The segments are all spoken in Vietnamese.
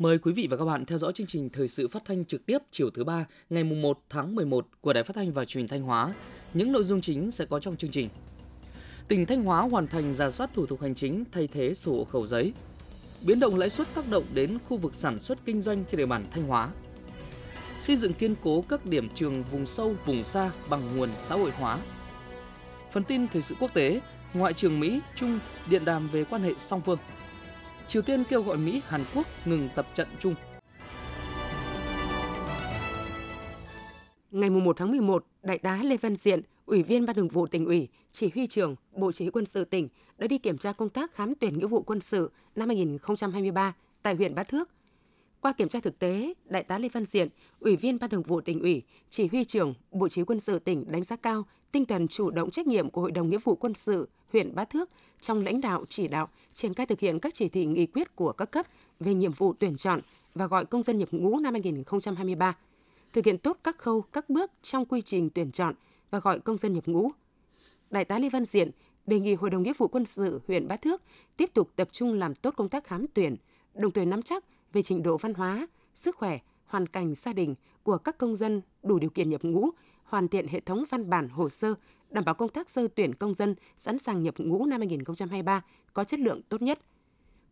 Mời quý vị và các bạn theo dõi chương trình thời sự phát thanh trực tiếp chiều thứ ba ngày mùng 1 tháng 11 của Đài Phát thanh và Truyền thanh Hóa. Những nội dung chính sẽ có trong chương trình. Tỉnh Thanh Hóa hoàn thành giả soát thủ tục hành chính thay thế sổ hộ khẩu giấy. Biến động lãi suất tác động đến khu vực sản xuất kinh doanh trên địa bàn Thanh Hóa. Xây dựng kiên cố các điểm trường vùng sâu, vùng xa bằng nguồn xã hội hóa. Phần tin thời sự quốc tế, Ngoại trưởng Mỹ Trung điện đàm về quan hệ song phương. Triều Tiên kêu gọi Mỹ, Hàn Quốc ngừng tập trận chung. Ngày 1 tháng 11, Đại tá Lê Văn Diện, Ủy viên Ban Thường vụ tỉnh ủy, Chỉ huy trưởng Bộ Chỉ huy quân sự tỉnh đã đi kiểm tra công tác khám tuyển nghĩa vụ quân sự năm 2023 tại huyện Bá Thước. Qua kiểm tra thực tế, Đại tá Lê Văn Diện, Ủy viên Ban Thường vụ tỉnh ủy, Chỉ huy trưởng Bộ Chỉ quân sự tỉnh đánh giá cao tinh thần chủ động trách nhiệm của Hội đồng Nghĩa vụ quân sự huyện Bá Thước trong lãnh đạo chỉ đạo triển khai thực hiện các chỉ thị nghị quyết của các cấp về nhiệm vụ tuyển chọn và gọi công dân nhập ngũ năm 2023, thực hiện tốt các khâu, các bước trong quy trình tuyển chọn và gọi công dân nhập ngũ. Đại tá Lê Văn Diện đề nghị Hội đồng Nghĩa vụ quân sự huyện Bá Thước tiếp tục tập trung làm tốt công tác khám tuyển, đồng thời nắm chắc về trình độ văn hóa, sức khỏe, hoàn cảnh gia đình của các công dân đủ điều kiện nhập ngũ, hoàn thiện hệ thống văn bản hồ sơ đảm bảo công tác sơ tuyển công dân sẵn sàng nhập ngũ năm 2023 có chất lượng tốt nhất.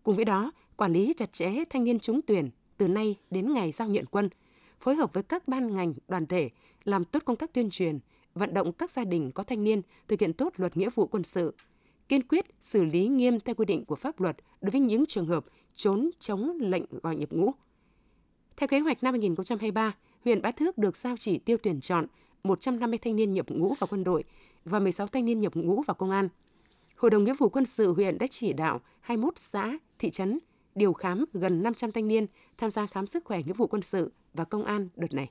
Cùng với đó, quản lý chặt chẽ thanh niên trúng tuyển từ nay đến ngày giao nhận quân, phối hợp với các ban ngành, đoàn thể làm tốt công tác tuyên truyền, vận động các gia đình có thanh niên thực hiện tốt luật nghĩa vụ quân sự, kiên quyết xử lý nghiêm theo quy định của pháp luật đối với những trường hợp trốn chống lệnh gọi nhập ngũ. Theo kế hoạch năm 2023, huyện Bá Thước được giao chỉ tiêu tuyển chọn 150 thanh niên nhập ngũ vào quân đội và 16 thanh niên nhập ngũ vào công an. Hội đồng nghĩa vụ quân sự huyện đã chỉ đạo 21 xã, thị trấn điều khám gần 500 thanh niên tham gia khám sức khỏe nghĩa vụ quân sự và công an đợt này.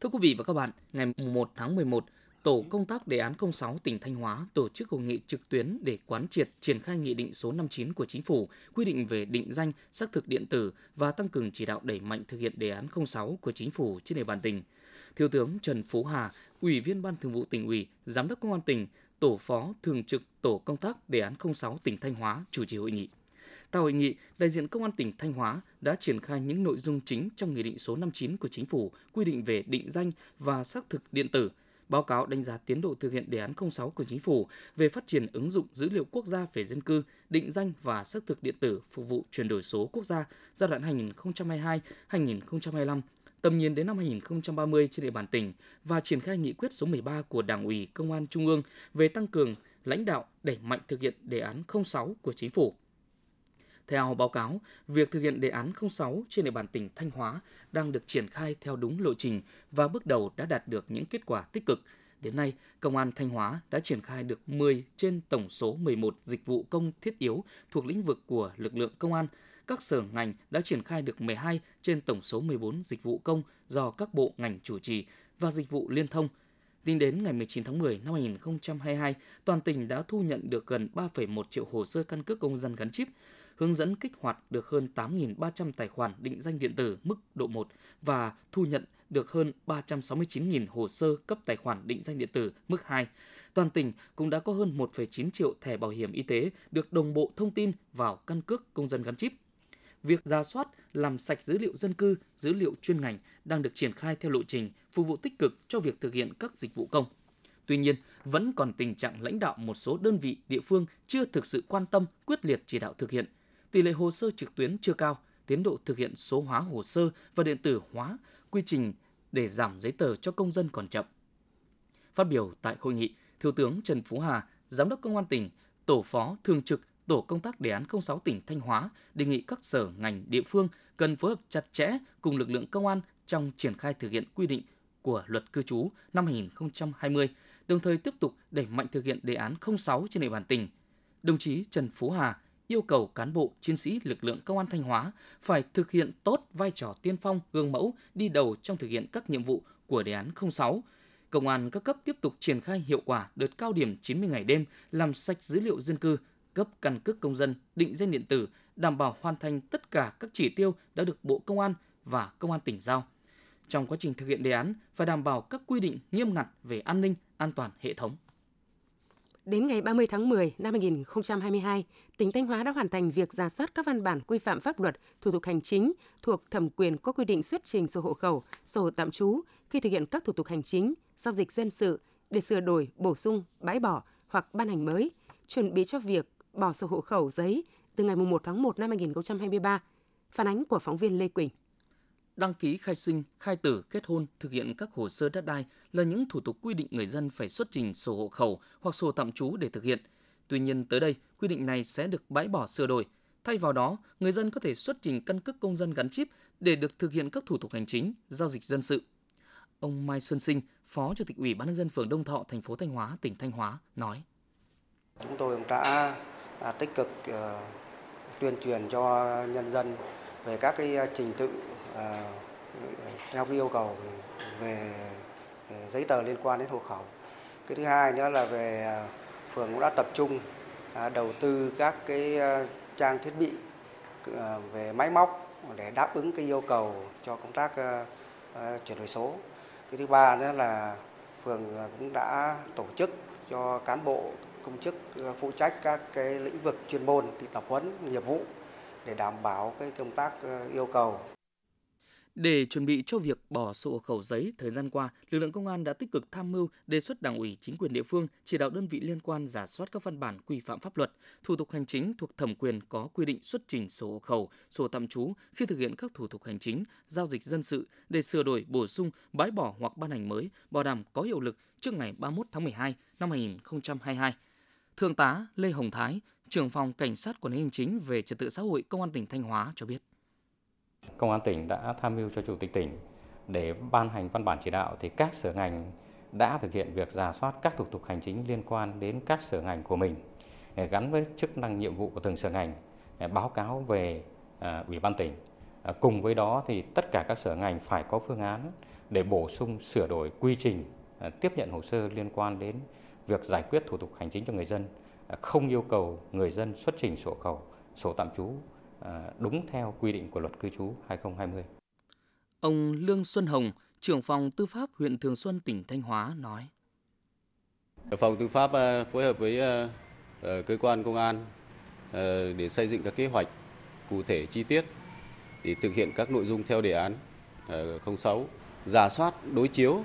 Thưa quý vị và các bạn, ngày 1 tháng 11, Tổ công tác đề án 06 tỉnh Thanh Hóa tổ chức hội nghị trực tuyến để quán triệt triển khai nghị định số 59 của chính phủ quy định về định danh, xác thực điện tử và tăng cường chỉ đạo đẩy mạnh thực hiện đề án 06 của chính phủ trên địa bàn tỉnh. Thiếu tướng Trần Phú Hà, Ủy viên Ban Thường vụ tỉnh ủy, Giám đốc Công an tỉnh, Tổ phó Thường trực Tổ công tác đề án 06 tỉnh Thanh Hóa chủ trì hội nghị. Tại hội nghị, đại diện Công an tỉnh Thanh Hóa đã triển khai những nội dung chính trong Nghị định số 59 của Chính phủ quy định về định danh và xác thực điện tử, báo cáo đánh giá tiến độ thực hiện đề án 06 của Chính phủ về phát triển ứng dụng dữ liệu quốc gia về dân cư, định danh và xác thực điện tử phục vụ chuyển đổi số quốc gia giai đoạn 2022-2025 tầm nhìn đến năm 2030 trên địa bàn tỉnh và triển khai nghị quyết số 13 của Đảng ủy Công an Trung ương về tăng cường lãnh đạo đẩy mạnh thực hiện đề án 06 của chính phủ. Theo báo cáo, việc thực hiện đề án 06 trên địa bàn tỉnh Thanh Hóa đang được triển khai theo đúng lộ trình và bước đầu đã đạt được những kết quả tích cực. Đến nay, Công an Thanh Hóa đã triển khai được 10 trên tổng số 11 dịch vụ công thiết yếu thuộc lĩnh vực của lực lượng công an, các sở ngành đã triển khai được 12 trên tổng số 14 dịch vụ công do các bộ ngành chủ trì và dịch vụ liên thông. Tính đến ngày 19 tháng 10 năm 2022, toàn tỉnh đã thu nhận được gần 3,1 triệu hồ sơ căn cước công dân gắn chip, hướng dẫn kích hoạt được hơn 8.300 tài khoản định danh điện tử mức độ 1 và thu nhận được hơn 369.000 hồ sơ cấp tài khoản định danh điện tử mức 2. Toàn tỉnh cũng đã có hơn 1,9 triệu thẻ bảo hiểm y tế được đồng bộ thông tin vào căn cước công dân gắn chip việc ra soát, làm sạch dữ liệu dân cư, dữ liệu chuyên ngành đang được triển khai theo lộ trình phục vụ tích cực cho việc thực hiện các dịch vụ công. Tuy nhiên, vẫn còn tình trạng lãnh đạo một số đơn vị địa phương chưa thực sự quan tâm, quyết liệt chỉ đạo thực hiện. Tỷ lệ hồ sơ trực tuyến chưa cao, tiến độ thực hiện số hóa hồ sơ và điện tử hóa quy trình để giảm giấy tờ cho công dân còn chậm. Phát biểu tại hội nghị, Thiếu tướng Trần Phú Hà, Giám đốc Công an tỉnh, Tổ phó Thường trực Tổ công tác đề án 06 tỉnh Thanh Hóa đề nghị các sở ngành địa phương cần phối hợp chặt chẽ cùng lực lượng công an trong triển khai thực hiện quy định của luật cư trú năm 2020, đồng thời tiếp tục đẩy mạnh thực hiện đề án 06 trên địa bàn tỉnh. Đồng chí Trần Phú Hà yêu cầu cán bộ, chiến sĩ lực lượng công an Thanh Hóa phải thực hiện tốt vai trò tiên phong, gương mẫu, đi đầu trong thực hiện các nhiệm vụ của đề án 06. Công an các cấp tiếp tục triển khai hiệu quả đợt cao điểm 90 ngày đêm làm sạch dữ liệu dân cư, cấp căn cước công dân, định danh điện tử, đảm bảo hoàn thành tất cả các chỉ tiêu đã được Bộ Công an và Công an tỉnh giao. Trong quá trình thực hiện đề án, phải đảm bảo các quy định nghiêm ngặt về an ninh, an toàn hệ thống. Đến ngày 30 tháng 10 năm 2022, tỉnh Thanh Hóa đã hoàn thành việc giả soát các văn bản quy phạm pháp luật, thủ tục hành chính thuộc thẩm quyền có quy định xuất trình sổ hộ khẩu, sổ tạm trú khi thực hiện các thủ tục hành chính, giao dịch dân sự để sửa đổi, bổ sung, bãi bỏ hoặc ban hành mới, chuẩn bị cho việc bỏ sổ hộ khẩu giấy từ ngày 1 tháng 1 năm 2023. Phản ánh của phóng viên Lê Quỳnh đăng ký khai sinh, khai tử, kết hôn, thực hiện các hồ sơ đất đai là những thủ tục quy định người dân phải xuất trình sổ hộ khẩu hoặc sổ tạm trú để thực hiện. Tuy nhiên tới đây, quy định này sẽ được bãi bỏ sửa đổi. Thay vào đó, người dân có thể xuất trình căn cước công dân gắn chip để được thực hiện các thủ tục hành chính, giao dịch dân sự. Ông Mai Xuân Sinh, Phó Chủ tịch Ủy ban nhân dân phường Đông Thọ, thành phố Thanh Hóa, tỉnh Thanh Hóa nói: Chúng tôi cũng đã à, tích cực ờ, tuyên truyền cho nhân dân về các cái à, trình tự Ờ, theo cái yêu cầu về giấy tờ liên quan đến hộ khẩu. Cái thứ hai nữa là về ờ, phường cũng đã tập trung ờ, đầu tư các cái trang thiết bị về máy móc để đáp ứng cái yêu cầu cho công tác chuyển đổi số. Cái thứ ba nữa là phường cũng đã tổ chức cho cán bộ, công chức phụ trách các cái lĩnh vực chuyên môn đi tập huấn, nghiệp vụ để đảm bảo cái công tác yêu cầu. Để chuẩn bị cho việc bỏ sổ hộ khẩu giấy, thời gian qua, lực lượng công an đã tích cực tham mưu đề xuất đảng ủy chính quyền địa phương chỉ đạo đơn vị liên quan giả soát các văn bản quy phạm pháp luật, thủ tục hành chính thuộc thẩm quyền có quy định xuất trình sổ hộ khẩu, sổ tạm trú khi thực hiện các thủ tục hành chính, giao dịch dân sự để sửa đổi, bổ sung, bãi bỏ hoặc ban hành mới, bảo đảm có hiệu lực trước ngày 31 tháng 12 năm 2022. Thượng tá Lê Hồng Thái, trưởng phòng cảnh sát quản lý hành chính về trật tự xã hội công an tỉnh Thanh Hóa cho biết. Công an tỉnh đã tham mưu cho chủ tịch tỉnh để ban hành văn bản chỉ đạo thì các sở ngành đã thực hiện việc giả soát các thủ tục hành chính liên quan đến các sở ngành của mình eh, gắn với chức năng nhiệm vụ của từng sở ngành eh, báo cáo về à, ủy ban tỉnh. À, cùng với đó thì tất cả các sở ngành phải có phương án để bổ sung sửa đổi quy trình à, tiếp nhận hồ sơ liên quan đến việc giải quyết thủ tục hành chính cho người dân không yêu cầu người dân xuất trình sổ khẩu, sổ tạm trú đúng theo quy định của luật cư trú 2020. Ông Lương Xuân Hồng, trưởng phòng tư pháp huyện Thường Xuân, tỉnh Thanh Hóa nói. Phòng tư pháp à, phối hợp với cơ quan công an để xây dựng các kế hoạch cụ thể chi tiết để thực hiện các nội dung theo đề án 06, giả soát đối chiếu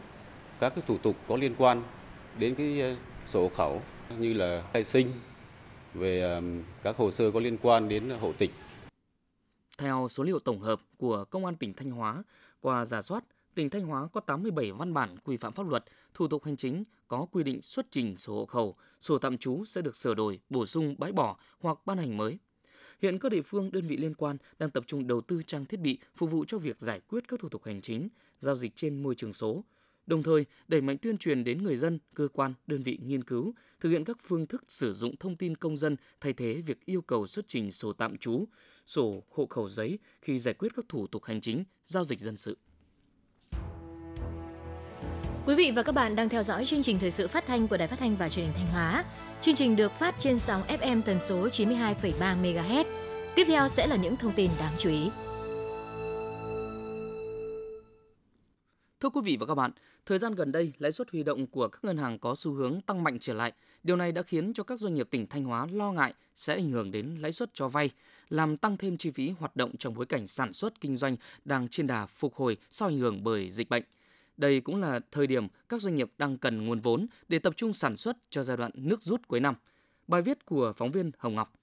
các cái thủ tục có liên quan đến cái sổ khẩu như là khai sinh, về các hồ sơ có liên quan đến hộ tịch. Theo số liệu tổng hợp của Công an tỉnh Thanh Hóa, qua giả soát, tỉnh Thanh Hóa có 87 văn bản quy phạm pháp luật, thủ tục hành chính có quy định xuất trình sổ hộ khẩu, sổ tạm trú sẽ được sửa đổi, bổ sung, bãi bỏ hoặc ban hành mới. Hiện các địa phương, đơn vị liên quan đang tập trung đầu tư trang thiết bị phục vụ cho việc giải quyết các thủ tục hành chính, giao dịch trên môi trường số, đồng thời đẩy mạnh tuyên truyền đến người dân, cơ quan, đơn vị nghiên cứu, thực hiện các phương thức sử dụng thông tin công dân thay thế việc yêu cầu xuất trình sổ tạm trú, sổ hộ khẩu giấy khi giải quyết các thủ tục hành chính, giao dịch dân sự. Quý vị và các bạn đang theo dõi chương trình thời sự phát thanh của Đài Phát thanh và Truyền hình Thanh Hóa. Chương trình được phát trên sóng FM tần số 92,3 MHz. Tiếp theo sẽ là những thông tin đáng chú ý. Thưa quý vị và các bạn, thời gian gần đây, lãi suất huy động của các ngân hàng có xu hướng tăng mạnh trở lại. Điều này đã khiến cho các doanh nghiệp tỉnh Thanh Hóa lo ngại sẽ ảnh hưởng đến lãi suất cho vay, làm tăng thêm chi phí hoạt động trong bối cảnh sản xuất kinh doanh đang trên đà phục hồi sau ảnh hưởng bởi dịch bệnh. Đây cũng là thời điểm các doanh nghiệp đang cần nguồn vốn để tập trung sản xuất cho giai đoạn nước rút cuối năm. Bài viết của phóng viên Hồng Ngọc.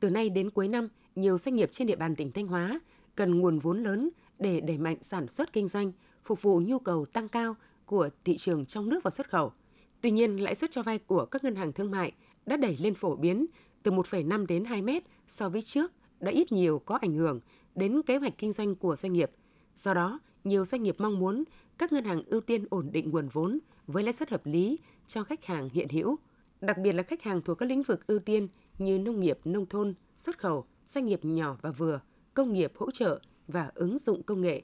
Từ nay đến cuối năm, nhiều doanh nghiệp trên địa bàn tỉnh Thanh Hóa cần nguồn vốn lớn để đẩy mạnh sản xuất kinh doanh, phục vụ nhu cầu tăng cao của thị trường trong nước và xuất khẩu. Tuy nhiên, lãi suất cho vay của các ngân hàng thương mại đã đẩy lên phổ biến từ 1,5 đến 2 mét so với trước đã ít nhiều có ảnh hưởng đến kế hoạch kinh doanh của doanh nghiệp. Do đó, nhiều doanh nghiệp mong muốn các ngân hàng ưu tiên ổn định nguồn vốn với lãi suất hợp lý cho khách hàng hiện hữu, đặc biệt là khách hàng thuộc các lĩnh vực ưu tiên như nông nghiệp, nông thôn, xuất khẩu, doanh nghiệp nhỏ và vừa, công nghiệp hỗ trợ và ứng dụng công nghệ.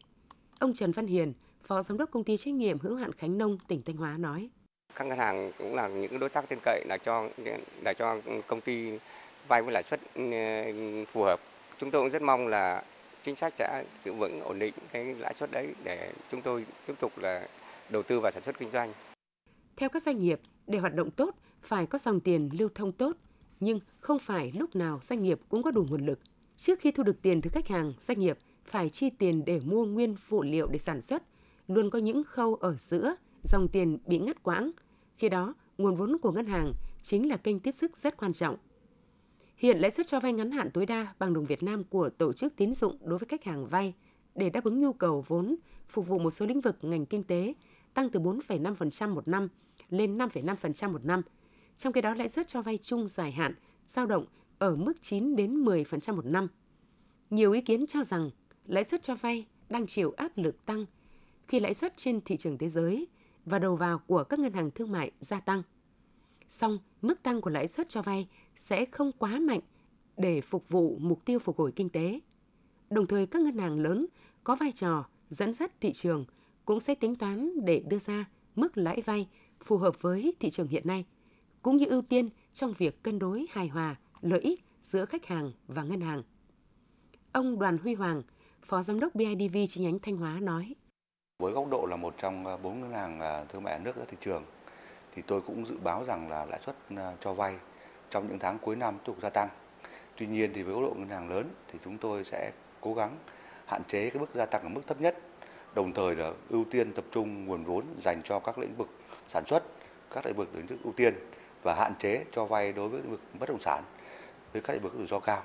Ông Trần Văn Hiền, Phó Giám đốc Công ty trách nhiệm hữu hạn Khánh Nông, tỉnh Thanh Hóa nói. Các ngân hàng cũng là những đối tác tin cậy là cho là cho công ty vay với lãi suất ừ, phù hợp. Chúng tôi cũng rất mong là chính sách sẽ giữ vững ổn định cái lãi suất đấy để chúng tôi tiếp tục là đầu tư và sản xuất kinh doanh. Theo các doanh nghiệp, để hoạt động tốt, phải có dòng tiền lưu thông tốt, nhưng không phải lúc nào doanh nghiệp cũng có đủ nguồn lực. Trước khi thu được tiền từ khách hàng, doanh nghiệp phải chi tiền để mua nguyên phụ liệu để sản xuất, luôn có những khâu ở giữa, dòng tiền bị ngắt quãng. Khi đó, nguồn vốn của ngân hàng chính là kênh tiếp sức rất quan trọng. Hiện lãi suất cho vay ngắn hạn tối đa bằng đồng Việt Nam của tổ chức tín dụng đối với khách hàng vay để đáp ứng nhu cầu vốn phục vụ một số lĩnh vực ngành kinh tế tăng từ 4,5% một năm lên 5,5% một năm. Trong khi đó lãi suất cho vay chung dài hạn dao động ở mức 9 đến 10% một năm. Nhiều ý kiến cho rằng lãi suất cho vay đang chịu áp lực tăng khi lãi suất trên thị trường thế giới và đầu vào của các ngân hàng thương mại gia tăng. Song, mức tăng của lãi suất cho vay sẽ không quá mạnh để phục vụ mục tiêu phục hồi kinh tế. Đồng thời các ngân hàng lớn có vai trò dẫn dắt thị trường cũng sẽ tính toán để đưa ra mức lãi vay phù hợp với thị trường hiện nay, cũng như ưu tiên trong việc cân đối hài hòa lợi ích giữa khách hàng và ngân hàng. Ông Đoàn Huy Hoàng, Phó Giám đốc BIDV chi nhánh Thanh Hóa nói. Với góc độ là một trong ờ, bốn ngân hàng ờ, thương mại nước ở thị trường, thì tôi cũng dự báo rằng là lãi suất ờ, cho vay trong những tháng cuối năm tiếp tục gia tăng. Tuy nhiên thì với góc độ ngân hàng lớn thì chúng tôi sẽ cố gắng hạn chế cái mức gia tăng ở mức thấp nhất, đồng thời là ưu tiên tập trung nguồn vốn dành cho các lĩnh vực sản xuất, các lĩnh vực lĩnh vực ưu tiên và hạn chế cho vay đối với lĩnh vực bất động sản với các lĩnh vực rủi ro cao.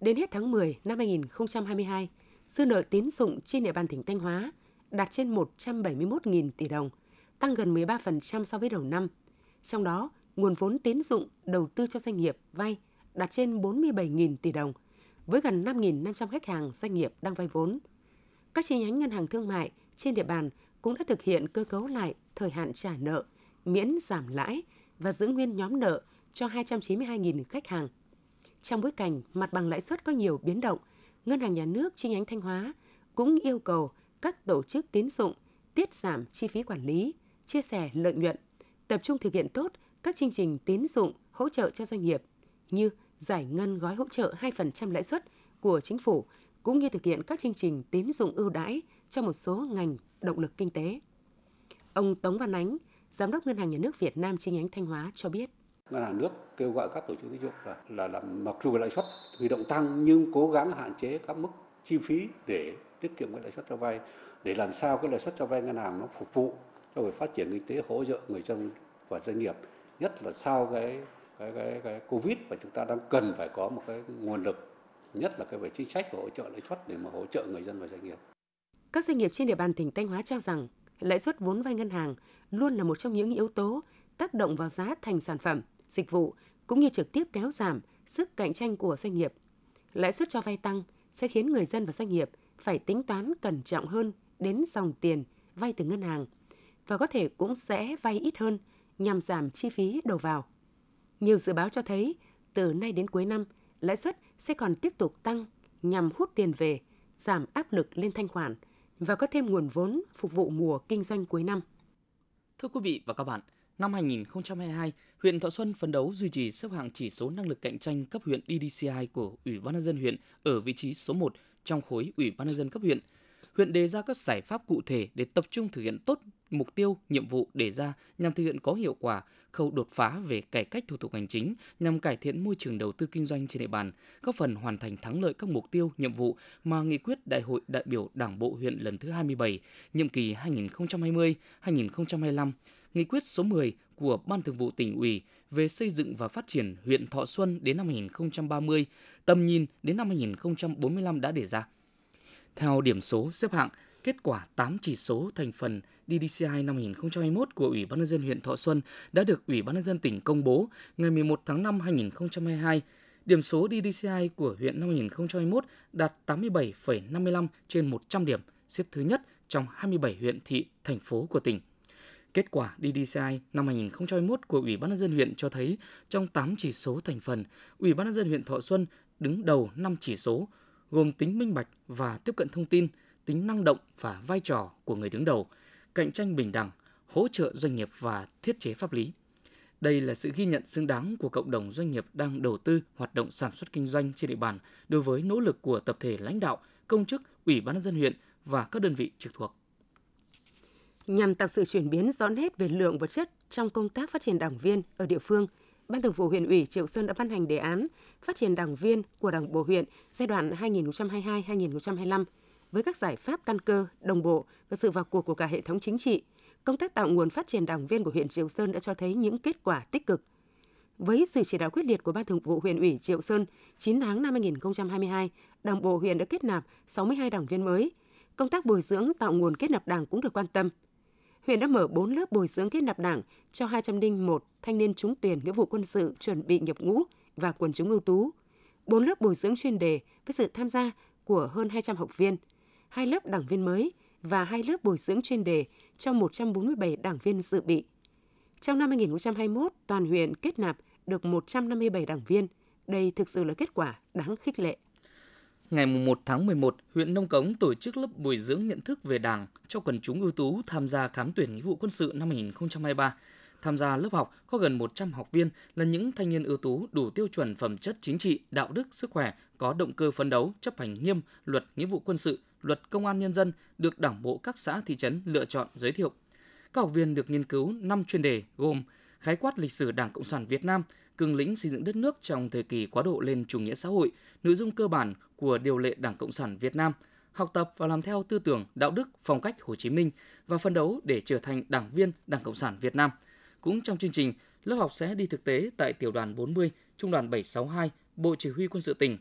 Đến hết tháng 10 năm 2022, dư nợ tín dụng trên địa bàn tỉnh Thanh Hóa đạt trên 171.000 tỷ đồng, tăng gần 13% so với đầu năm. Trong đó, nguồn vốn tín dụng đầu tư cho doanh nghiệp vay đạt trên 47.000 tỷ đồng, với gần 5.500 khách hàng doanh nghiệp đang vay vốn. Các chi nhánh ngân hàng thương mại trên địa bàn cũng đã thực hiện cơ cấu lại thời hạn trả nợ, miễn giảm lãi và giữ nguyên nhóm nợ cho 292.000 khách hàng. Trong bối cảnh mặt bằng lãi suất có nhiều biến động, Ngân hàng Nhà nước chi nhánh Thanh Hóa cũng yêu cầu các tổ chức tín dụng tiết giảm chi phí quản lý, chia sẻ lợi nhuận, tập trung thực hiện tốt các chương trình tín dụng hỗ trợ cho doanh nghiệp như giải ngân gói hỗ trợ 2% lãi suất của chính phủ cũng như thực hiện các chương trình tín dụng ưu đãi cho một số ngành động lực kinh tế. Ông Tống Văn Ánh, Giám đốc Ngân hàng Nhà nước Việt Nam chi nhánh Thanh Hóa cho biết. Ngân hàng nước kêu gọi các tổ chức tín dụng là, là, là mặc dù lãi suất huy động tăng nhưng cố gắng hạn chế các mức chi phí để tiết kiệm cái lãi suất cho vay để làm sao cái lãi suất cho vay ngân hàng nó phục vụ cho việc phát triển kinh tế hỗ trợ người dân và doanh nghiệp nhất là sau cái cái cái, cái covid và chúng ta đang cần phải có một cái nguồn lực nhất là cái về chính sách và hỗ trợ lãi suất để mà hỗ trợ người dân và doanh nghiệp. Các doanh nghiệp trên địa bàn tỉnh Thanh Hóa cho rằng lãi suất vốn vay ngân hàng luôn là một trong những yếu tố tác động vào giá thành sản phẩm, dịch vụ cũng như trực tiếp kéo giảm sức cạnh tranh của doanh nghiệp. Lãi suất cho vay tăng sẽ khiến người dân và doanh nghiệp phải tính toán cẩn trọng hơn đến dòng tiền vay từ ngân hàng và có thể cũng sẽ vay ít hơn nhằm giảm chi phí đầu vào. Nhiều dự báo cho thấy từ nay đến cuối năm, lãi suất sẽ còn tiếp tục tăng nhằm hút tiền về, giảm áp lực lên thanh khoản và có thêm nguồn vốn phục vụ mùa kinh doanh cuối năm. Thưa quý vị và các bạn, năm 2022, huyện Thọ Xuân phấn đấu duy trì xếp hạng chỉ số năng lực cạnh tranh cấp huyện DDCI của Ủy ban nhân dân huyện ở vị trí số 1 trong khối Ủy ban nhân dân cấp huyện. Huyện đề ra các giải pháp cụ thể để tập trung thực hiện tốt mục tiêu, nhiệm vụ đề ra nhằm thực hiện có hiệu quả khâu đột phá về cải cách thủ tục hành chính nhằm cải thiện môi trường đầu tư kinh doanh trên địa bàn, góp phần hoàn thành thắng lợi các mục tiêu, nhiệm vụ mà nghị quyết Đại hội đại biểu Đảng bộ huyện lần thứ 27, nhiệm kỳ 2020-2025 Nghị quyết số 10 của Ban Thường vụ tỉnh ủy về xây dựng và phát triển huyện Thọ Xuân đến năm 2030, tầm nhìn đến năm 2045 đã đề ra. Theo điểm số xếp hạng, kết quả 8 chỉ số thành phần DDCI năm 2021 của Ủy ban nhân dân huyện Thọ Xuân đã được Ủy ban nhân dân tỉnh công bố ngày 11 tháng 5 2022. Điểm số DDCI của huyện năm 2021 đạt 87,55 trên 100 điểm, xếp thứ nhất trong 27 huyện thị, thành phố của tỉnh. Kết quả DDCI năm 2021 của Ủy ban nhân dân huyện cho thấy trong 8 chỉ số thành phần, Ủy ban nhân dân huyện Thọ Xuân đứng đầu 5 chỉ số, gồm tính minh bạch và tiếp cận thông tin, tính năng động và vai trò của người đứng đầu, cạnh tranh bình đẳng, hỗ trợ doanh nghiệp và thiết chế pháp lý. Đây là sự ghi nhận xứng đáng của cộng đồng doanh nghiệp đang đầu tư hoạt động sản xuất kinh doanh trên địa bàn đối với nỗ lực của tập thể lãnh đạo, công chức, ủy ban nhân dân huyện và các đơn vị trực thuộc. Nhằm tạo sự chuyển biến rõ nét về lượng vật chất trong công tác phát triển đảng viên ở địa phương, Ban Thường vụ huyện ủy Triệu Sơn đã ban hành đề án phát triển đảng viên của Đảng bộ huyện giai đoạn 2022-2025 với các giải pháp căn cơ, đồng bộ và sự vào cuộc của cả hệ thống chính trị. Công tác tạo nguồn phát triển đảng viên của huyện Triệu Sơn đã cho thấy những kết quả tích cực. Với sự chỉ đạo quyết liệt của Ban Thường vụ huyện ủy Triệu Sơn, 9 tháng năm 2022, Đảng bộ huyện đã kết nạp 62 đảng viên mới. Công tác bồi dưỡng tạo nguồn kết nạp đảng cũng được quan tâm – huyện đã mở 4 lớp bồi dưỡng kết nạp đảng cho 201 thanh niên trúng tuyển nghĩa vụ quân sự chuẩn bị nhập ngũ và quần chúng ưu tú. 4 lớp bồi dưỡng chuyên đề với sự tham gia của hơn 200 học viên, hai lớp đảng viên mới và hai lớp bồi dưỡng chuyên đề cho 147 đảng viên dự bị. Trong năm 2021, toàn huyện kết nạp được 157 đảng viên. Đây thực sự là kết quả đáng khích lệ. Ngày 1 tháng 11, huyện Nông Cống tổ chức lớp bồi dưỡng nhận thức về Đảng cho quần chúng ưu tú tham gia khám tuyển nghĩa vụ quân sự năm 2023. Tham gia lớp học có gần 100 học viên là những thanh niên ưu tú đủ tiêu chuẩn phẩm chất chính trị, đạo đức, sức khỏe, có động cơ phấn đấu, chấp hành nghiêm luật nghĩa vụ quân sự, luật công an nhân dân được Đảng bộ các xã thị trấn lựa chọn giới thiệu. Các học viên được nghiên cứu 5 chuyên đề gồm khái quát lịch sử Đảng Cộng sản Việt Nam, cương lĩnh xây dựng đất nước trong thời kỳ quá độ lên chủ nghĩa xã hội, nội dung cơ bản của điều lệ Đảng Cộng sản Việt Nam, học tập và làm theo tư tưởng, đạo đức, phong cách Hồ Chí Minh và phấn đấu để trở thành đảng viên Đảng Cộng sản Việt Nam. Cũng trong chương trình, lớp học sẽ đi thực tế tại tiểu đoàn 40, trung đoàn 762, Bộ Chỉ huy quân sự tỉnh.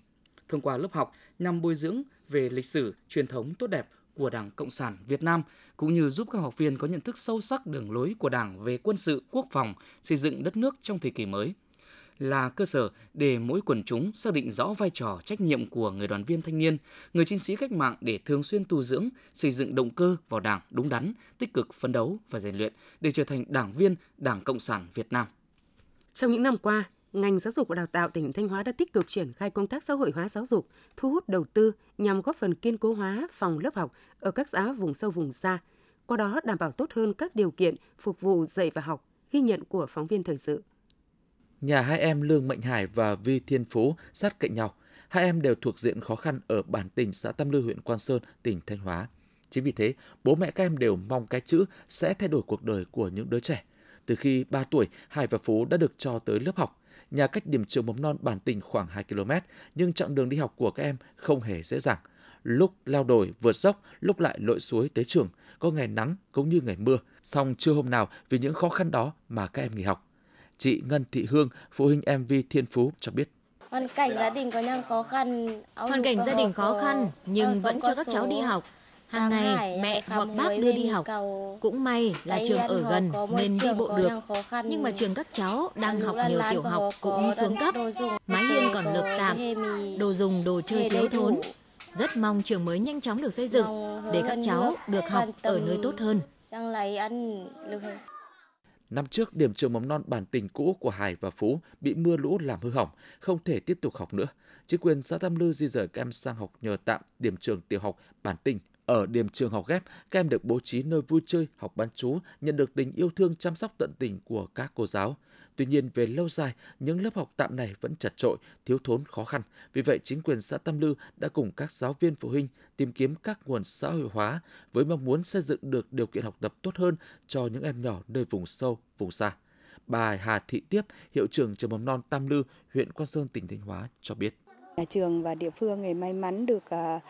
Thông qua lớp học nhằm bồi dưỡng về lịch sử, truyền thống tốt đẹp của Đảng Cộng sản Việt Nam cũng như giúp các học viên có nhận thức sâu sắc đường lối của Đảng về quân sự, quốc phòng, xây dựng đất nước trong thời kỳ mới là cơ sở để mỗi quần chúng xác định rõ vai trò trách nhiệm của người đoàn viên thanh niên, người chiến sĩ cách mạng để thường xuyên tu dưỡng, xây dựng động cơ vào Đảng đúng đắn, tích cực phấn đấu và rèn luyện để trở thành đảng viên Đảng Cộng sản Việt Nam. Trong những năm qua, ngành giáo dục và đào tạo tỉnh Thanh Hóa đã tích cực triển khai công tác xã hội hóa giáo dục, thu hút đầu tư nhằm góp phần kiên cố hóa phòng lớp học ở các xã vùng sâu vùng xa, qua đó đảm bảo tốt hơn các điều kiện phục vụ dạy và học, ghi nhận của phóng viên thời sự. Nhà hai em Lương Mạnh Hải và Vi Thiên Phú sát cạnh nhau. Hai em đều thuộc diện khó khăn ở bản tỉnh xã Tam Lư, huyện Quan Sơn, tỉnh Thanh Hóa. Chính vì thế, bố mẹ các em đều mong cái chữ sẽ thay đổi cuộc đời của những đứa trẻ. Từ khi 3 tuổi, Hải và Phú đã được cho tới lớp học. Nhà cách điểm trường mầm non bản tỉnh khoảng 2 km, nhưng chặng đường đi học của các em không hề dễ dàng. Lúc leo đồi, vượt dốc, lúc lại lội suối tới trường, có ngày nắng cũng như ngày mưa. Song chưa hôm nào vì những khó khăn đó mà các em nghỉ học. Chị Ngân Thị Hương, phụ huynh MV Thiên Phú cho biết. Hoàn cảnh gia đình có những khó khăn. Hoàn cảnh gia đình khó khăn nhưng vẫn cho các cháu đi học. Hàng ngày mẹ hoặc bác đưa đi học. Cũng may là trường ở gần nên đi bộ được. Nhưng mà trường các cháu đang học nhiều tiểu học cũng xuống cấp. Mái hiên còn lợp tạm, đồ dùng đồ chơi thiếu thốn. Rất mong trường mới nhanh chóng được xây dựng để các cháu được học ở nơi tốt hơn. Năm trước, điểm trường mầm non bản tình cũ của Hải và Phú bị mưa lũ làm hư hỏng, không thể tiếp tục học nữa. Chính quyền xã Tam Lư di rời các em sang học nhờ tạm điểm trường tiểu học bản tình. Ở điểm trường học ghép, các em được bố trí nơi vui chơi, học bán chú, nhận được tình yêu thương chăm sóc tận tình của các cô giáo. Tuy nhiên, về lâu dài, những lớp học tạm này vẫn chặt trội, thiếu thốn khó khăn. Vì vậy, chính quyền xã Tam Lư đã cùng các giáo viên phụ huynh tìm kiếm các nguồn xã hội hóa với mong muốn xây dựng được điều kiện học tập tốt hơn cho những em nhỏ nơi vùng sâu, vùng xa. Bà Hà Thị Tiếp, hiệu trưởng trường mầm non Tam Lư, huyện Quan Sơn, tỉnh Thanh Hóa cho biết. Nhà trường và địa phương ngày may mắn được uh,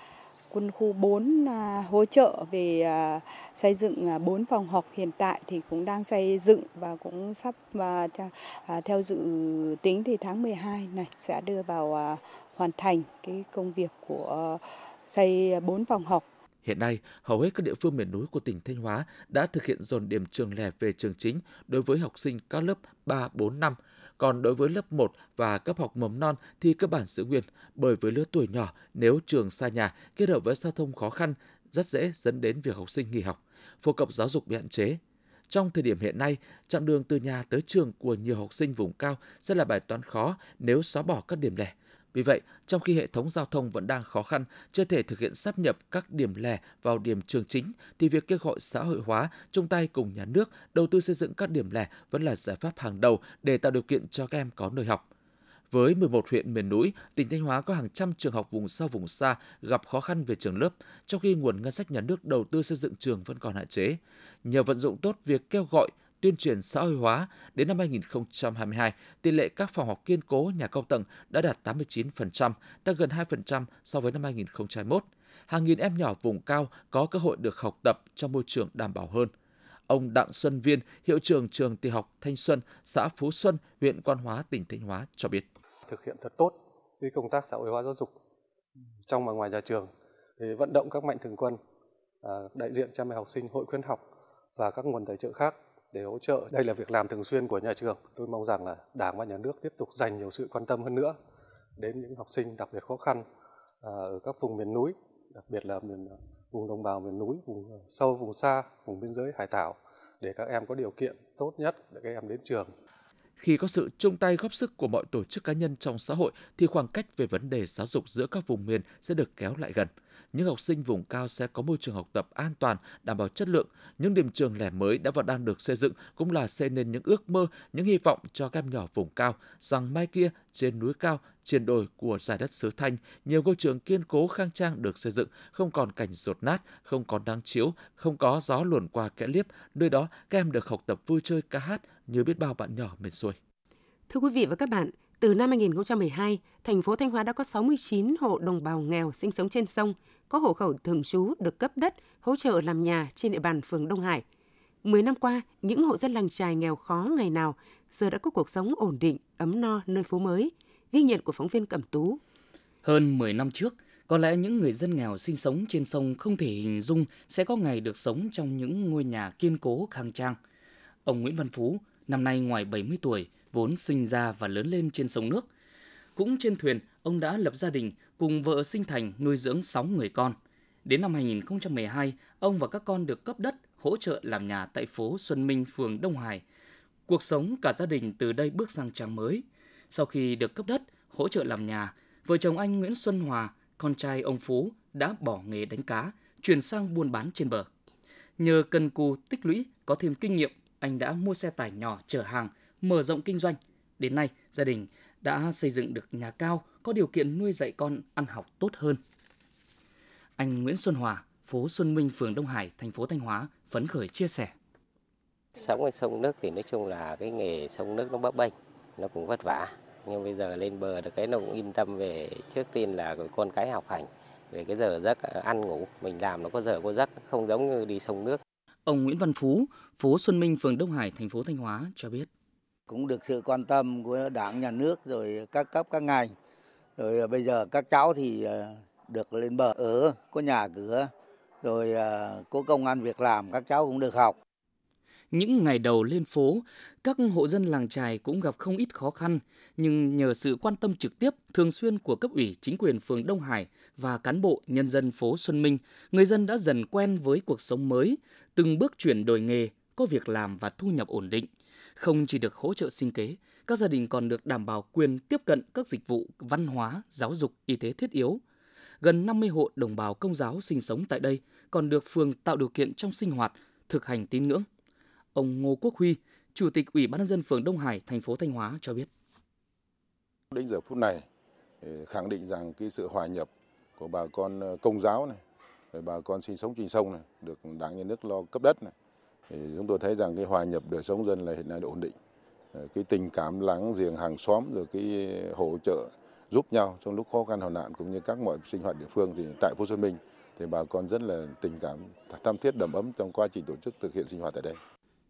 quân khu 4 à, hỗ trợ về à, xây dựng à, 4 phòng học hiện tại thì cũng đang xây dựng và cũng sắp và theo dự tính thì tháng 12 này sẽ đưa vào hoàn thành cái công việc của xây 4 phòng học. Hiện nay, hầu hết các địa phương miền núi của tỉnh Thanh Hóa đã thực hiện dồn điểm trường lẻ về trường chính đối với học sinh các lớp 3, 4, 5 còn đối với lớp 1 và cấp học mầm non thì cơ bản giữ nguyên, bởi với lứa tuổi nhỏ nếu trường xa nhà kết hợp với giao thông khó khăn rất dễ dẫn đến việc học sinh nghỉ học, phổ cập giáo dục bị hạn chế. Trong thời điểm hiện nay, chặng đường từ nhà tới trường của nhiều học sinh vùng cao sẽ là bài toán khó nếu xóa bỏ các điểm lẻ. Vì vậy, trong khi hệ thống giao thông vẫn đang khó khăn, chưa thể thực hiện sắp nhập các điểm lẻ vào điểm trường chính, thì việc kêu gọi xã hội hóa, chung tay cùng nhà nước đầu tư xây dựng các điểm lẻ vẫn là giải pháp hàng đầu để tạo điều kiện cho các em có nơi học. Với 11 huyện miền núi, tỉnh Thanh Hóa có hàng trăm trường học vùng sâu vùng xa gặp khó khăn về trường lớp, trong khi nguồn ngân sách nhà nước đầu tư xây dựng trường vẫn còn hạn chế. Nhờ vận dụng tốt việc kêu gọi, tuyên truyền xã hội hóa, đến năm 2022, tỷ lệ các phòng học kiên cố nhà cao tầng đã đạt 89%, tăng gần 2% so với năm 2021. Hàng nghìn em nhỏ vùng cao có cơ hội được học tập trong môi trường đảm bảo hơn. Ông Đặng Xuân Viên, hiệu trưởng trường tiểu học Thanh Xuân, xã Phú Xuân, huyện Quan Hóa, tỉnh Thanh Hóa cho biết. Thực hiện thật tốt cái công tác xã hội hóa giáo dục trong và ngoài nhà trường để vận động các mạnh thường quân, à, đại diện cha mẹ học sinh, hội khuyến học và các nguồn tài trợ khác để hỗ trợ. Đây là việc làm thường xuyên của nhà trường. Tôi mong rằng là Đảng và Nhà nước tiếp tục dành nhiều sự quan tâm hơn nữa đến những học sinh đặc biệt khó khăn à, ở các vùng miền núi, đặc biệt là miền à, vùng đồng bào miền núi, vùng à, sâu, vùng xa, vùng biên giới hải đảo để các em có điều kiện tốt nhất để các em đến trường. Khi có sự chung tay góp sức của mọi tổ chức cá nhân trong xã hội thì khoảng cách về vấn đề giáo dục giữa các vùng miền sẽ được kéo lại gần những học sinh vùng cao sẽ có môi trường học tập an toàn, đảm bảo chất lượng. Những điểm trường lẻ mới đã và đang được xây dựng cũng là xây nên những ước mơ, những hy vọng cho các em nhỏ vùng cao rằng mai kia trên núi cao, trên đồi của giải đất xứ Thanh, nhiều ngôi trường kiên cố khang trang được xây dựng, không còn cảnh rột nát, không còn nắng chiếu, không có gió luồn qua kẽ liếp. Nơi đó các em được học tập vui chơi ca hát như biết bao bạn nhỏ miền xuôi. Thưa quý vị và các bạn, từ năm 2012, thành phố Thanh Hóa đã có 69 hộ đồng bào nghèo sinh sống trên sông, có hộ khẩu thường trú được cấp đất, hỗ trợ làm nhà trên địa bàn phường Đông Hải. Mười năm qua, những hộ dân làng trài nghèo khó ngày nào giờ đã có cuộc sống ổn định, ấm no nơi phố mới. Ghi nhận của phóng viên Cẩm Tú. Hơn 10 năm trước, có lẽ những người dân nghèo sinh sống trên sông không thể hình dung sẽ có ngày được sống trong những ngôi nhà kiên cố khang trang. Ông Nguyễn Văn Phú, năm nay ngoài 70 tuổi, vốn sinh ra và lớn lên trên sông nước. Cũng trên thuyền, ông đã lập gia đình cùng vợ sinh thành nuôi dưỡng 6 người con. Đến năm 2012, ông và các con được cấp đất hỗ trợ làm nhà tại phố Xuân Minh, phường Đông Hải. Cuộc sống cả gia đình từ đây bước sang trang mới. Sau khi được cấp đất, hỗ trợ làm nhà, vợ chồng anh Nguyễn Xuân Hòa, con trai ông Phú, đã bỏ nghề đánh cá, chuyển sang buôn bán trên bờ. Nhờ cần cù tích lũy, có thêm kinh nghiệm, anh đã mua xe tải nhỏ chở hàng, mở rộng kinh doanh. Đến nay, gia đình đã xây dựng được nhà cao, có điều kiện nuôi dạy con ăn học tốt hơn. Anh Nguyễn Xuân Hòa, phố Xuân Minh, phường Đông Hải, thành phố Thanh Hóa, phấn khởi chia sẻ. Sống ở sông nước thì nói chung là cái nghề sông nước nó bấp bênh, nó cũng vất vả. Nhưng bây giờ lên bờ được cái nó cũng yên tâm về trước tiên là con cái học hành, về cái giờ giấc ăn ngủ, mình làm nó có giờ có giấc, không giống như đi sông nước. Ông Nguyễn Văn Phú, phố Xuân Minh, phường Đông Hải, thành phố Thanh Hóa cho biết cũng được sự quan tâm của đảng nhà nước rồi các cấp các ngành rồi à, bây giờ các cháu thì à, được lên bờ ở có nhà cửa rồi à, có công an việc làm các cháu cũng được học những ngày đầu lên phố, các hộ dân làng trài cũng gặp không ít khó khăn, nhưng nhờ sự quan tâm trực tiếp, thường xuyên của cấp ủy chính quyền phường Đông Hải và cán bộ nhân dân phố Xuân Minh, người dân đã dần quen với cuộc sống mới, từng bước chuyển đổi nghề, có việc làm và thu nhập ổn định. Không chỉ được hỗ trợ sinh kế, các gia đình còn được đảm bảo quyền tiếp cận các dịch vụ văn hóa, giáo dục, y tế thiết yếu. Gần 50 hộ đồng bào công giáo sinh sống tại đây còn được phường tạo điều kiện trong sinh hoạt, thực hành tín ngưỡng. Ông Ngô Quốc Huy, Chủ tịch Ủy ban nhân dân phường Đông Hải, thành phố Thanh Hóa cho biết. Đến giờ phút này, khẳng định rằng cái sự hòa nhập của bà con ờ, công giáo này, bà con sinh sống trên sông này, được đảng nhà nước lo cấp đất này, thì chúng tôi thấy rằng cái hòa nhập đời sống dân là hiện nay đã ổn định ờ, cái tình cảm láng giềng hàng xóm rồi cái hỗ trợ giúp nhau trong lúc khó khăn hoạn nạn cũng như các mọi sinh hoạt địa phương thì tại phố Xuân Minh thì bà con rất là tình cảm tham thiết đầm ấm trong quá trình tổ chức thực hiện sinh hoạt tại đây.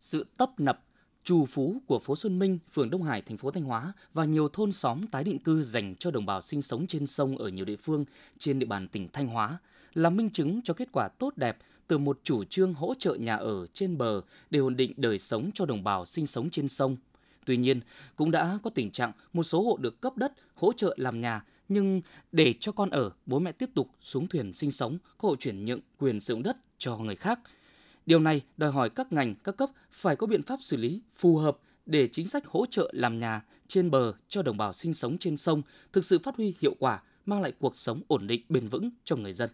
Sự tấp nập trù phú của phố Xuân Minh, phường Đông Hải, thành phố Thanh Hóa và nhiều thôn xóm tái định cư dành cho đồng bào sinh sống trên sông ở nhiều địa phương trên địa bàn tỉnh Thanh Hóa là minh chứng cho kết quả tốt đẹp từ một chủ trương hỗ trợ nhà ở trên bờ để ổn định đời sống cho đồng bào sinh sống trên sông. Tuy nhiên, cũng đã có tình trạng một số hộ được cấp đất hỗ trợ làm nhà nhưng để cho con ở, bố mẹ tiếp tục xuống thuyền sinh sống, có hộ chuyển nhượng quyền sử dụng đất cho người khác. Điều này đòi hỏi các ngành, các cấp phải có biện pháp xử lý phù hợp để chính sách hỗ trợ làm nhà trên bờ cho đồng bào sinh sống trên sông thực sự phát huy hiệu quả, mang lại cuộc sống ổn định bền vững cho người dân.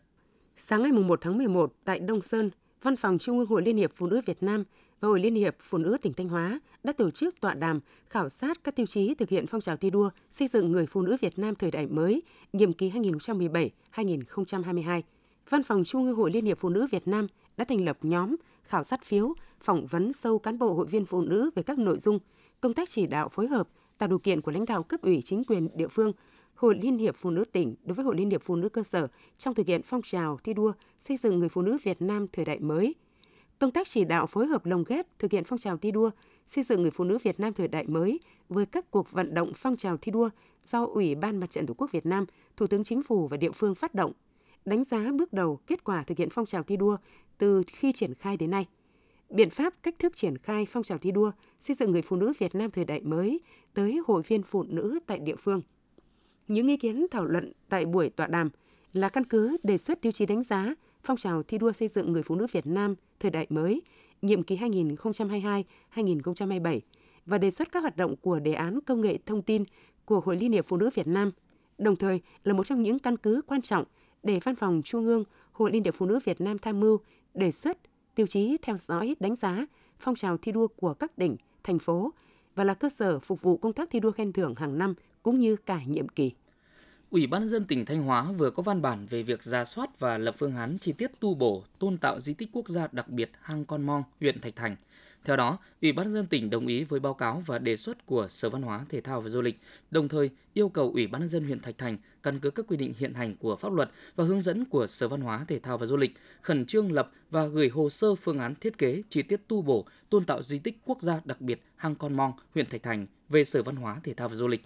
Sáng ngày 1 tháng 11 tại Đông Sơn, Văn phòng Trung ương Hội Liên hiệp Phụ nữ Việt Nam và Hội Liên hiệp Phụ nữ tỉnh Thanh Hóa đã tổ chức tọa đàm khảo sát các tiêu chí thực hiện phong trào thi đua xây dựng người phụ nữ Việt Nam thời đại mới, nhiệm kỳ 2017-2022. Văn phòng Trung ương Hội Liên hiệp Phụ nữ Việt Nam đã thành lập nhóm khảo sát phiếu, phỏng vấn sâu cán bộ hội viên phụ nữ về các nội dung, công tác chỉ đạo phối hợp, tạo điều kiện của lãnh đạo cấp ủy chính quyền địa phương, Hội Liên hiệp Phụ nữ tỉnh đối với Hội Liên hiệp Phụ nữ cơ sở trong thực hiện phong trào thi đua xây dựng người phụ nữ Việt Nam thời đại mới. Công tác chỉ đạo phối hợp lồng ghép thực hiện phong trào thi đua xây dựng người phụ nữ Việt Nam thời đại mới với các cuộc vận động phong trào thi đua do Ủy ban Mặt trận Tổ quốc Việt Nam, Thủ tướng Chính phủ và địa phương phát động. Đánh giá bước đầu kết quả thực hiện phong trào thi đua từ khi triển khai đến nay. Biện pháp cách thức triển khai phong trào thi đua xây dựng người phụ nữ Việt Nam thời đại mới tới hội viên phụ nữ tại địa phương. Những ý kiến thảo luận tại buổi tọa đàm là căn cứ đề xuất tiêu chí đánh giá phong trào thi đua xây dựng người phụ nữ Việt Nam thời đại mới, nhiệm kỳ 2022-2027 và đề xuất các hoạt động của đề án công nghệ thông tin của Hội Liên hiệp Phụ nữ Việt Nam, đồng thời là một trong những căn cứ quan trọng để Văn phòng Trung ương Hội Liên hiệp Phụ nữ Việt Nam tham mưu đề xuất tiêu chí theo dõi đánh giá phong trào thi đua của các tỉnh, thành phố và là cơ sở phục vụ công tác thi đua khen thưởng hàng năm cũng như cả nhiệm kỳ. Ủy ban nhân dân tỉnh Thanh Hóa vừa có văn bản về việc ra soát và lập phương án chi tiết tu bổ, tôn tạo di tích quốc gia đặc biệt Hang Con Mong, huyện Thạch Thành. Theo đó, Ủy ban nhân dân tỉnh đồng ý với báo cáo và đề xuất của Sở Văn hóa, Thể thao và Du lịch, đồng thời yêu cầu Ủy ban nhân dân huyện Thạch Thành căn cứ các quy định hiện hành của pháp luật và hướng dẫn của Sở Văn hóa, Thể thao và Du lịch khẩn trương lập và gửi hồ sơ phương án thiết kế chi tiết tu bổ, tôn tạo di tích quốc gia đặc biệt Hang Con Mong, huyện Thạch Thành về Sở Văn hóa, Thể thao và Du lịch.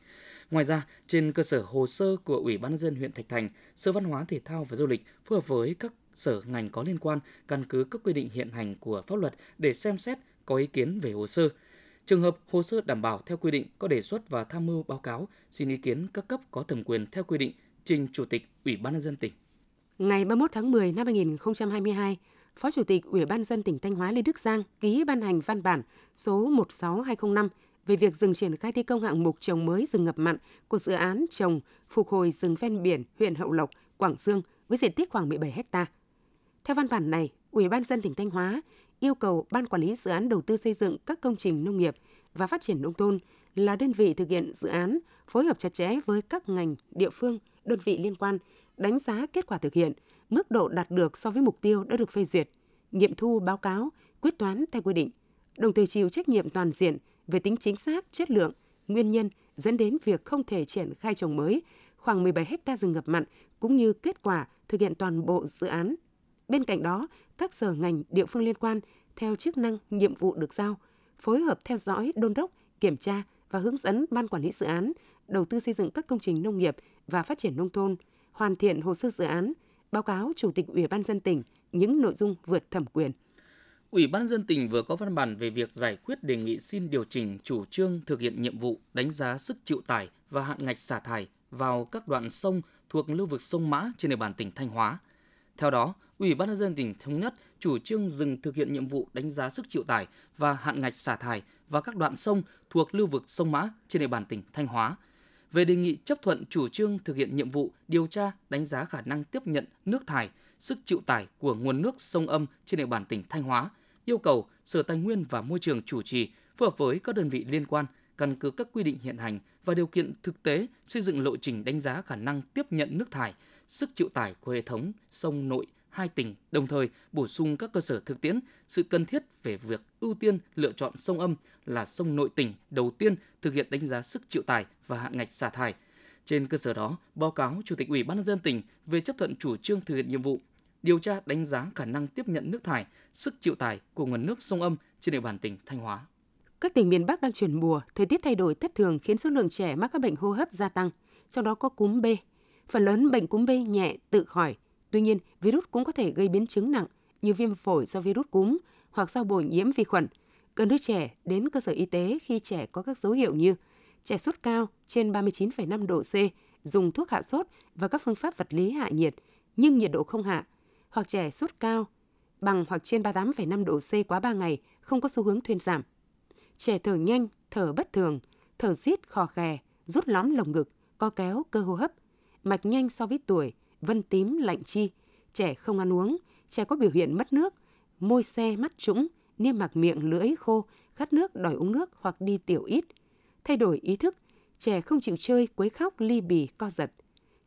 Ngoài ra, trên cơ sở hồ sơ của Ủy ban nhân dân huyện Thạch Thành, Sở Văn hóa Thể thao và Du lịch phối hợp với các sở ngành có liên quan căn cứ các quy định hiện hành của pháp luật để xem xét có ý kiến về hồ sơ. Trường hợp hồ sơ đảm bảo theo quy định có đề xuất và tham mưu báo cáo xin ý kiến các cấp có thẩm quyền theo quy định trình Chủ tịch Ủy ban nhân dân tỉnh. Ngày 31 tháng 10 năm 2022, Phó Chủ tịch Ủy ban dân tỉnh Thanh Hóa Lê Đức Giang ký ban hành văn bản số 16205 về việc dừng triển khai thi công hạng mục trồng mới rừng ngập mặn của dự án trồng phục hồi rừng ven biển huyện Hậu Lộc, Quảng Dương với diện tích khoảng 17 ha. Theo văn bản này, Ủy ban dân tỉnh Thanh Hóa yêu cầu Ban Quản lý Dự án Đầu tư xây dựng các công trình nông nghiệp và phát triển nông thôn là đơn vị thực hiện dự án phối hợp chặt chẽ với các ngành, địa phương, đơn vị liên quan, đánh giá kết quả thực hiện, mức độ đạt được so với mục tiêu đã được phê duyệt, nghiệm thu báo cáo, quyết toán theo quy định, đồng thời chịu trách nhiệm toàn diện về tính chính xác, chất lượng, nguyên nhân dẫn đến việc không thể triển khai trồng mới khoảng 17 hecta rừng ngập mặn cũng như kết quả thực hiện toàn bộ dự án. Bên cạnh đó, các sở ngành địa phương liên quan theo chức năng, nhiệm vụ được giao, phối hợp theo dõi, đôn đốc, kiểm tra và hướng dẫn ban quản lý dự án đầu tư xây dựng các công trình nông nghiệp và phát triển nông thôn, hoàn thiện hồ sơ dự án, báo cáo Chủ tịch Ủy ban dân tỉnh những nội dung vượt thẩm quyền. Ủy ban dân tỉnh vừa có văn bản về việc giải quyết đề nghị xin điều chỉnh chủ trương thực hiện nhiệm vụ đánh giá sức chịu tải và hạn ngạch xả thải vào các đoạn sông thuộc lưu vực sông Mã trên địa bàn tỉnh Thanh Hóa. Theo đó, Ủy ban nhân dân tỉnh thống nhất chủ trương dừng thực hiện nhiệm vụ đánh giá sức chịu tải và hạn ngạch xả thải vào các đoạn sông thuộc lưu vực sông Mã trên địa bàn tỉnh Thanh Hóa. Về đề nghị chấp thuận chủ trương thực hiện nhiệm vụ điều tra đánh giá khả năng tiếp nhận nước thải, sức chịu tải của nguồn nước sông Âm trên địa bàn tỉnh Thanh Hóa, yêu cầu Sở Tài nguyên và Môi trường chủ trì phù hợp với các đơn vị liên quan căn cứ các quy định hiện hành và điều kiện thực tế xây dựng lộ trình đánh giá khả năng tiếp nhận nước thải, sức chịu tải của hệ thống sông nội hai tỉnh, đồng thời bổ sung các cơ sở thực tiễn sự cần thiết về việc ưu tiên lựa chọn sông âm là sông nội tỉnh đầu tiên thực hiện đánh giá sức chịu tải và hạn ngạch xả thải. Trên cơ sở đó, báo cáo Chủ tịch Ủy ban nhân dân tỉnh về chấp thuận chủ trương thực hiện nhiệm vụ điều tra đánh giá khả năng tiếp nhận nước thải, sức chịu tải của nguồn nước sông âm trên địa bàn tỉnh Thanh Hóa. Các tỉnh miền Bắc đang chuyển mùa, thời tiết thay đổi thất thường khiến số lượng trẻ mắc các bệnh hô hấp gia tăng, trong đó có cúm B. Phần lớn bệnh cúm B nhẹ tự khỏi, Tuy nhiên, virus cũng có thể gây biến chứng nặng như viêm phổi do virus cúm hoặc do bội nhiễm vi khuẩn. Cần đưa trẻ đến cơ sở y tế khi trẻ có các dấu hiệu như trẻ sốt cao trên 39,5 độ C, dùng thuốc hạ sốt và các phương pháp vật lý hạ nhiệt, nhưng nhiệt độ không hạ, hoặc trẻ sốt cao bằng hoặc trên 38,5 độ C quá 3 ngày, không có xu hướng thuyên giảm. Trẻ thở nhanh, thở bất thường, thở rít, khò khè, rút lõm lồng ngực, co kéo cơ hô hấp, mạch nhanh so với tuổi, vân tím, lạnh chi, trẻ không ăn uống, trẻ có biểu hiện mất nước, môi xe, mắt trũng, niêm mạc miệng lưỡi khô, khát nước đòi uống nước hoặc đi tiểu ít. Thay đổi ý thức, trẻ không chịu chơi, quấy khóc, ly bì, co giật.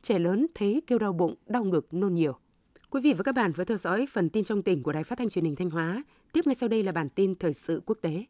Trẻ lớn thấy kêu đau bụng, đau ngực, nôn nhiều. Quý vị và các bạn vừa theo dõi phần tin trong tỉnh của Đài Phát thanh Truyền hình Thanh Hóa. Tiếp ngay sau đây là bản tin thời sự quốc tế.